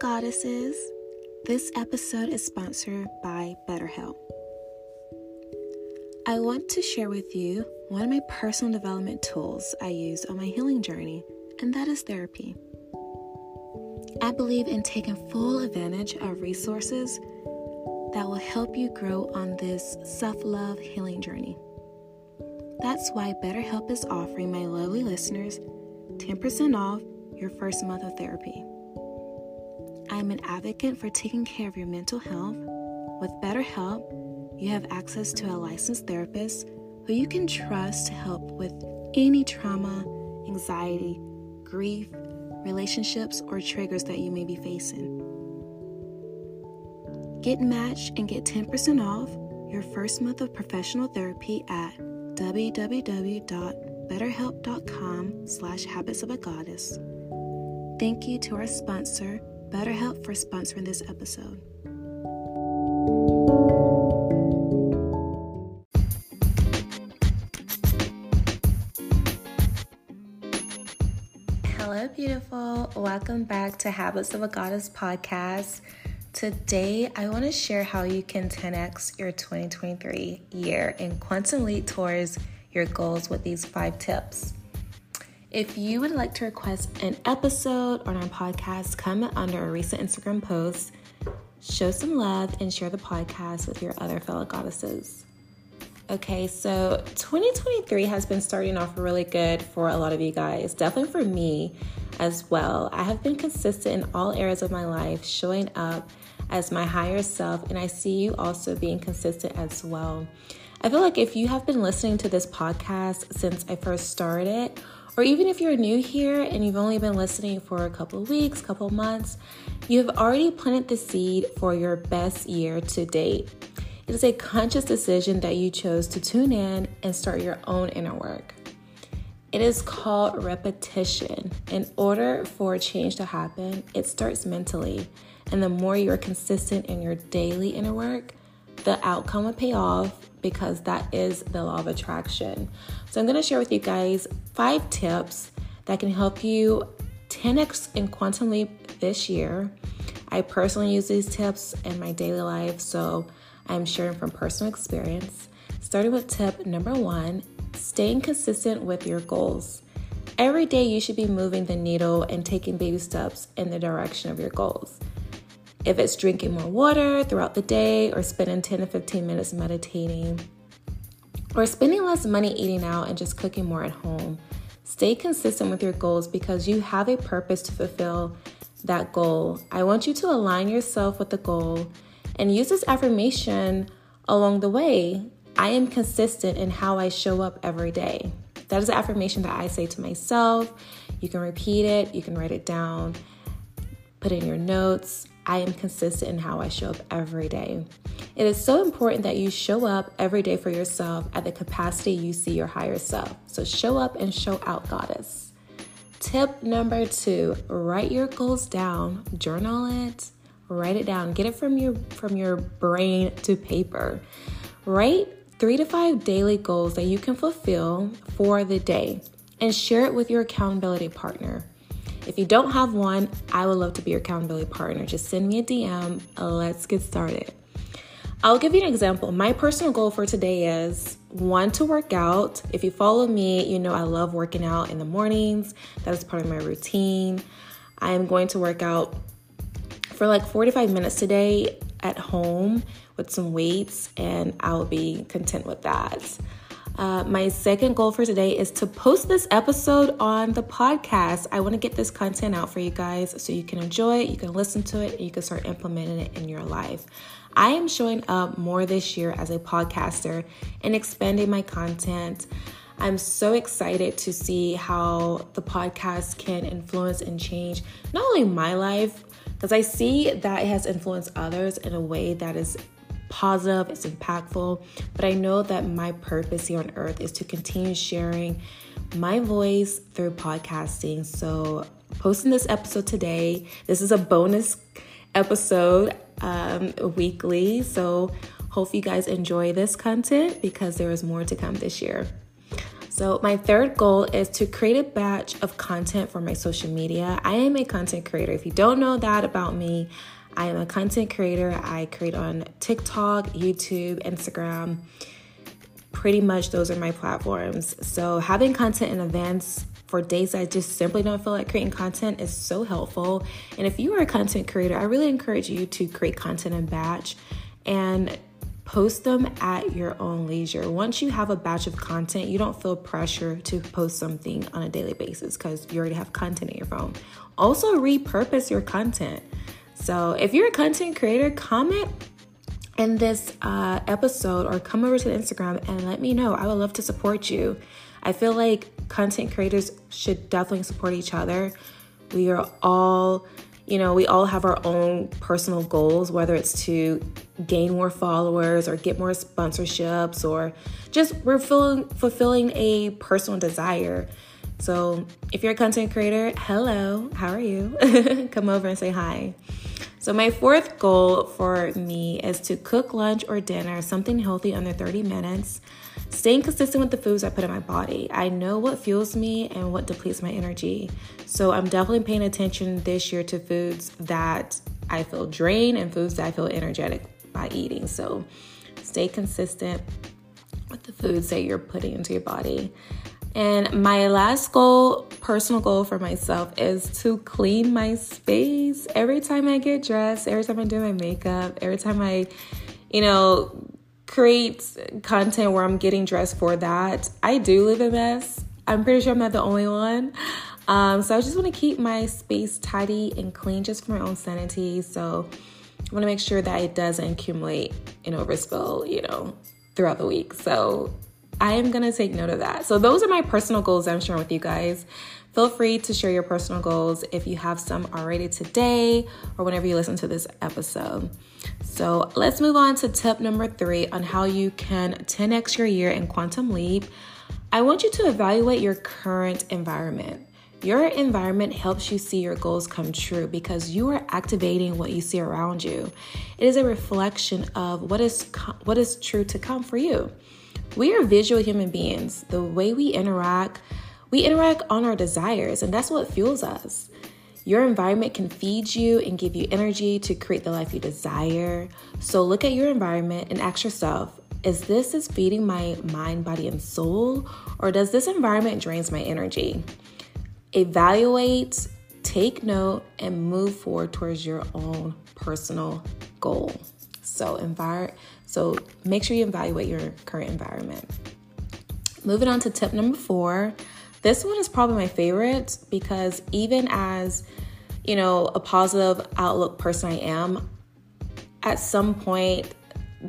Goddesses. This episode is sponsored by BetterHelp. I want to share with you one of my personal development tools I use on my healing journey, and that is therapy. I believe in taking full advantage of resources that will help you grow on this self love healing journey. That's why BetterHelp is offering my lovely listeners 10% off your first month of therapy. I'm an advocate for taking care of your mental health. With BetterHelp, you have access to a licensed therapist who you can trust to help with any trauma, anxiety, grief, relationships, or triggers that you may be facing. Get matched and get 10% off your first month of professional therapy at www.betterhelp.com slash habits of a goddess. Thank you to our sponsor, BetterHelp for sponsoring this episode. Hello, beautiful. Welcome back to Habits of a Goddess podcast. Today, I want to share how you can 10x your 2023 year and quantum leap towards your goals with these five tips. If you would like to request an episode on our podcast, comment under a recent Instagram post, show some love, and share the podcast with your other fellow goddesses. Okay, so 2023 has been starting off really good for a lot of you guys, definitely for me as well. I have been consistent in all areas of my life, showing up as my higher self, and I see you also being consistent as well. I feel like if you have been listening to this podcast since I first started, or even if you're new here and you've only been listening for a couple weeks, couple months, you have already planted the seed for your best year to date. It is a conscious decision that you chose to tune in and start your own inner work. It is called repetition. In order for change to happen, it starts mentally. And the more you're consistent in your daily inner work, the outcome will pay off because that is the law of attraction. So, I'm going to share with you guys five tips that can help you 10x in quantum leap this year. I personally use these tips in my daily life, so I'm sharing from personal experience. Starting with tip number one staying consistent with your goals. Every day, you should be moving the needle and taking baby steps in the direction of your goals. If it's drinking more water throughout the day, or spending 10 to 15 minutes meditating, or spending less money eating out and just cooking more at home, stay consistent with your goals because you have a purpose to fulfill that goal. I want you to align yourself with the goal and use this affirmation along the way. I am consistent in how I show up every day. That is an affirmation that I say to myself. You can repeat it, you can write it down, put in your notes. I am consistent in how I show up every day. It is so important that you show up every day for yourself at the capacity you see your higher self. So show up and show out, goddess. Tip number two write your goals down, journal it, write it down, get it from your from your brain to paper. Write three to five daily goals that you can fulfill for the day and share it with your accountability partner. If you don't have one, I would love to be your accountability partner. Just send me a DM. Let's get started. I'll give you an example. My personal goal for today is one to work out. If you follow me, you know I love working out in the mornings. That is part of my routine. I am going to work out for like 45 minutes today at home with some weights, and I'll be content with that. Uh, my second goal for today is to post this episode on the podcast. I want to get this content out for you guys so you can enjoy it, you can listen to it, and you can start implementing it in your life. I am showing up more this year as a podcaster and expanding my content. I'm so excited to see how the podcast can influence and change not only my life, because I see that it has influenced others in a way that is positive, it's impactful, but I know that my purpose here on earth is to continue sharing my voice through podcasting. So, posting this episode today, this is a bonus episode um, weekly. So, hope you guys enjoy this content because there is more to come this year. So, my third goal is to create a batch of content for my social media. I am a content creator. If you don't know that about me, I am a content creator. I create on TikTok, YouTube, Instagram. Pretty much those are my platforms. So, having content in advance for days I just simply don't feel like creating content is so helpful. And if you are a content creator, I really encourage you to create content in batch and post them at your own leisure. Once you have a batch of content, you don't feel pressure to post something on a daily basis because you already have content in your phone. Also, repurpose your content. So, if you're a content creator, comment in this uh, episode or come over to Instagram and let me know. I would love to support you. I feel like content creators should definitely support each other. We are all, you know, we all have our own personal goals, whether it's to gain more followers or get more sponsorships or just we're fulfilling, fulfilling a personal desire. So if you're a content creator, hello, how are you? Come over and say hi. So, my fourth goal for me is to cook lunch or dinner, something healthy under 30 minutes, staying consistent with the foods I put in my body. I know what fuels me and what depletes my energy. So, I'm definitely paying attention this year to foods that I feel drained and foods that I feel energetic by eating. So, stay consistent with the foods that you're putting into your body. And my last goal, personal goal for myself, is to clean my space. Every time I get dressed, every time I do my makeup, every time I, you know, create content where I'm getting dressed for that, I do live a mess. I'm pretty sure I'm not the only one. Um, so I just want to keep my space tidy and clean just for my own sanity. So I want to make sure that it doesn't accumulate and overspill, you know, throughout the week. So I am going to take note of that. So, those are my personal goals I'm sharing with you guys. Feel free to share your personal goals if you have some already today or whenever you listen to this episode. So, let's move on to tip number three on how you can 10x your year in Quantum Leap. I want you to evaluate your current environment. Your environment helps you see your goals come true because you are activating what you see around you. It is a reflection of what is what is true to come for you. We are visual human beings. The way we interact, we interact on our desires, and that's what fuels us. Your environment can feed you and give you energy to create the life you desire. So look at your environment and ask yourself, is this is feeding my mind, body, and soul, or does this environment drains my energy? Evaluate, take note, and move forward towards your own personal goal. So, envir- so make sure you evaluate your current environment. Moving on to tip number four. This one is probably my favorite because even as, you know, a positive outlook person I am, at some point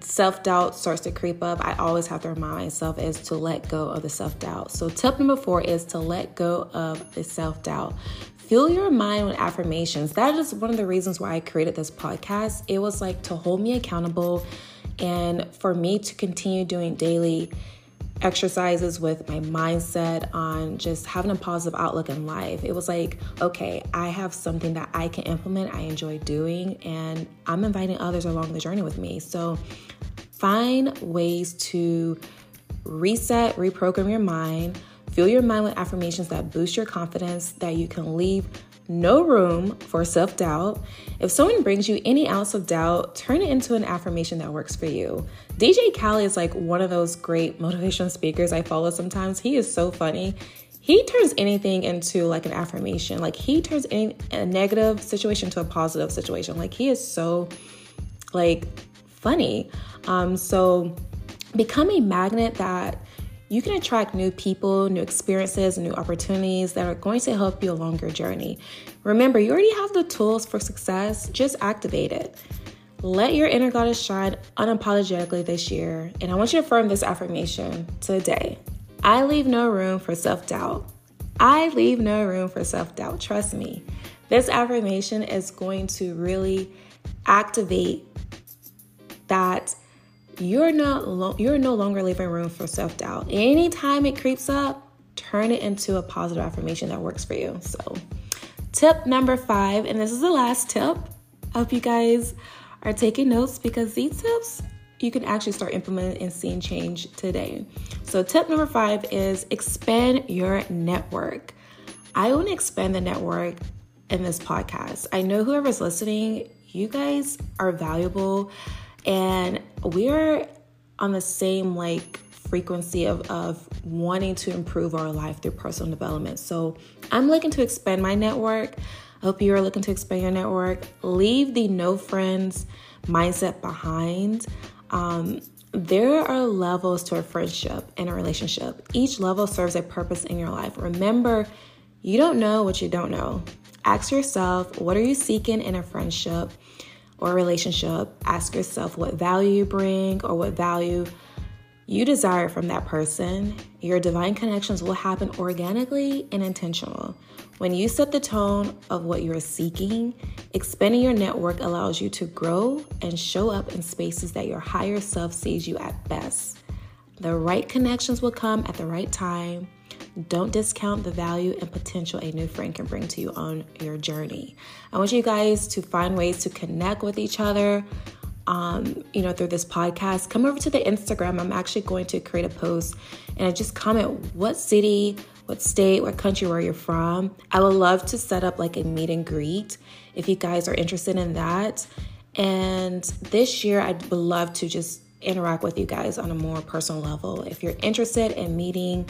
self doubt starts to creep up, I always have to remind myself is to let go of the self doubt. So, tip number four is to let go of the self doubt. Fill your mind with affirmations. That is one of the reasons why I created this podcast. It was like to hold me accountable and for me to continue doing daily exercises with my mindset on just having a positive outlook in life. It was like, okay, I have something that I can implement, I enjoy doing, and I'm inviting others along the journey with me. So find ways to reset, reprogram your mind Fill your mind with affirmations that boost your confidence, that you can leave no room for self doubt. If someone brings you any ounce of doubt, turn it into an affirmation that works for you. DJ Khaled is like one of those great motivational speakers I follow sometimes. He is so funny. He turns anything into like an affirmation. Like he turns any a negative situation to a positive situation. Like he is so like funny. Um so become a magnet that you can attract new people, new experiences, new opportunities that are going to help you along your journey. Remember, you already have the tools for success, just activate it. Let your inner goddess shine unapologetically this year. And I want you to affirm this affirmation today. I leave no room for self doubt. I leave no room for self doubt. Trust me. This affirmation is going to really activate that you're not lo- you're no longer leaving room for self-doubt. Anytime it creeps up, turn it into a positive affirmation that works for you. So, tip number 5, and this is the last tip. I hope you guys are taking notes because these tips you can actually start implementing and seeing change today. So, tip number 5 is expand your network. I want to expand the network in this podcast. I know whoever's listening, you guys are valuable and we're on the same like frequency of, of wanting to improve our life through personal development. So I'm looking to expand my network. I hope you are looking to expand your network. Leave the no friends mindset behind. Um, there are levels to a friendship and a relationship. Each level serves a purpose in your life. Remember, you don't know what you don't know. Ask yourself, what are you seeking in a friendship? Or relationship, ask yourself what value you bring or what value you desire from that person. Your divine connections will happen organically and intentional. When you set the tone of what you're seeking, expanding your network allows you to grow and show up in spaces that your higher self sees you at best. The right connections will come at the right time don't discount the value and potential a new friend can bring to you on your journey. I want you guys to find ways to connect with each other. Um, you know, through this podcast, come over to the Instagram. I'm actually going to create a post and I just comment what city, what state, what country, where you're from. I would love to set up like a meet and greet if you guys are interested in that. And this year, I'd love to just interact with you guys on a more personal level. If you're interested in meeting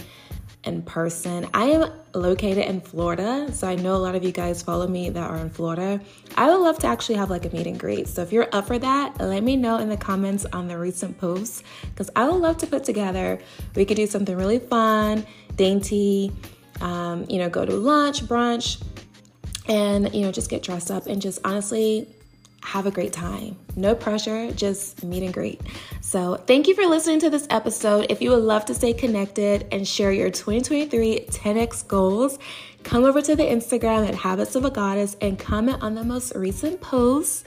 in person. I am located in Florida, so I know a lot of you guys follow me that are in Florida. I would love to actually have like a meet and greet. So if you're up for that, let me know in the comments on the recent posts because I would love to put together. We could do something really fun, dainty, um, you know, go to lunch, brunch, and you know, just get dressed up and just honestly have a great time. No pressure, just meet and greet. So, thank you for listening to this episode. If you would love to stay connected and share your 2023 10x goals, come over to the Instagram at Habits of a Goddess and comment on the most recent posts.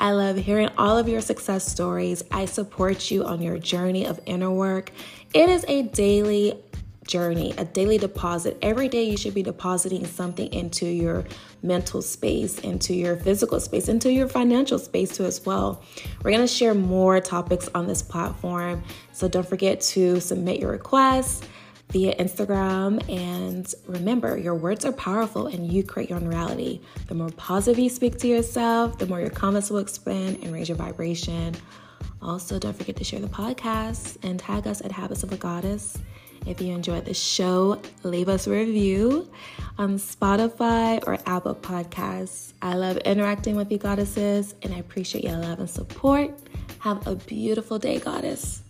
I love hearing all of your success stories. I support you on your journey of inner work. It is a daily journey, a daily deposit. Every day you should be depositing something into your mental space, into your physical space, into your financial space too as well. We're going to share more topics on this platform. So don't forget to submit your requests via Instagram. And remember, your words are powerful and you create your own reality. The more positive you speak to yourself, the more your comments will expand and raise your vibration. Also, don't forget to share the podcast and tag us at Habits of a Goddess. If you enjoyed the show, leave us a review on Spotify or Apple Podcasts. I love interacting with you, goddesses, and I appreciate your love and support. Have a beautiful day, goddess.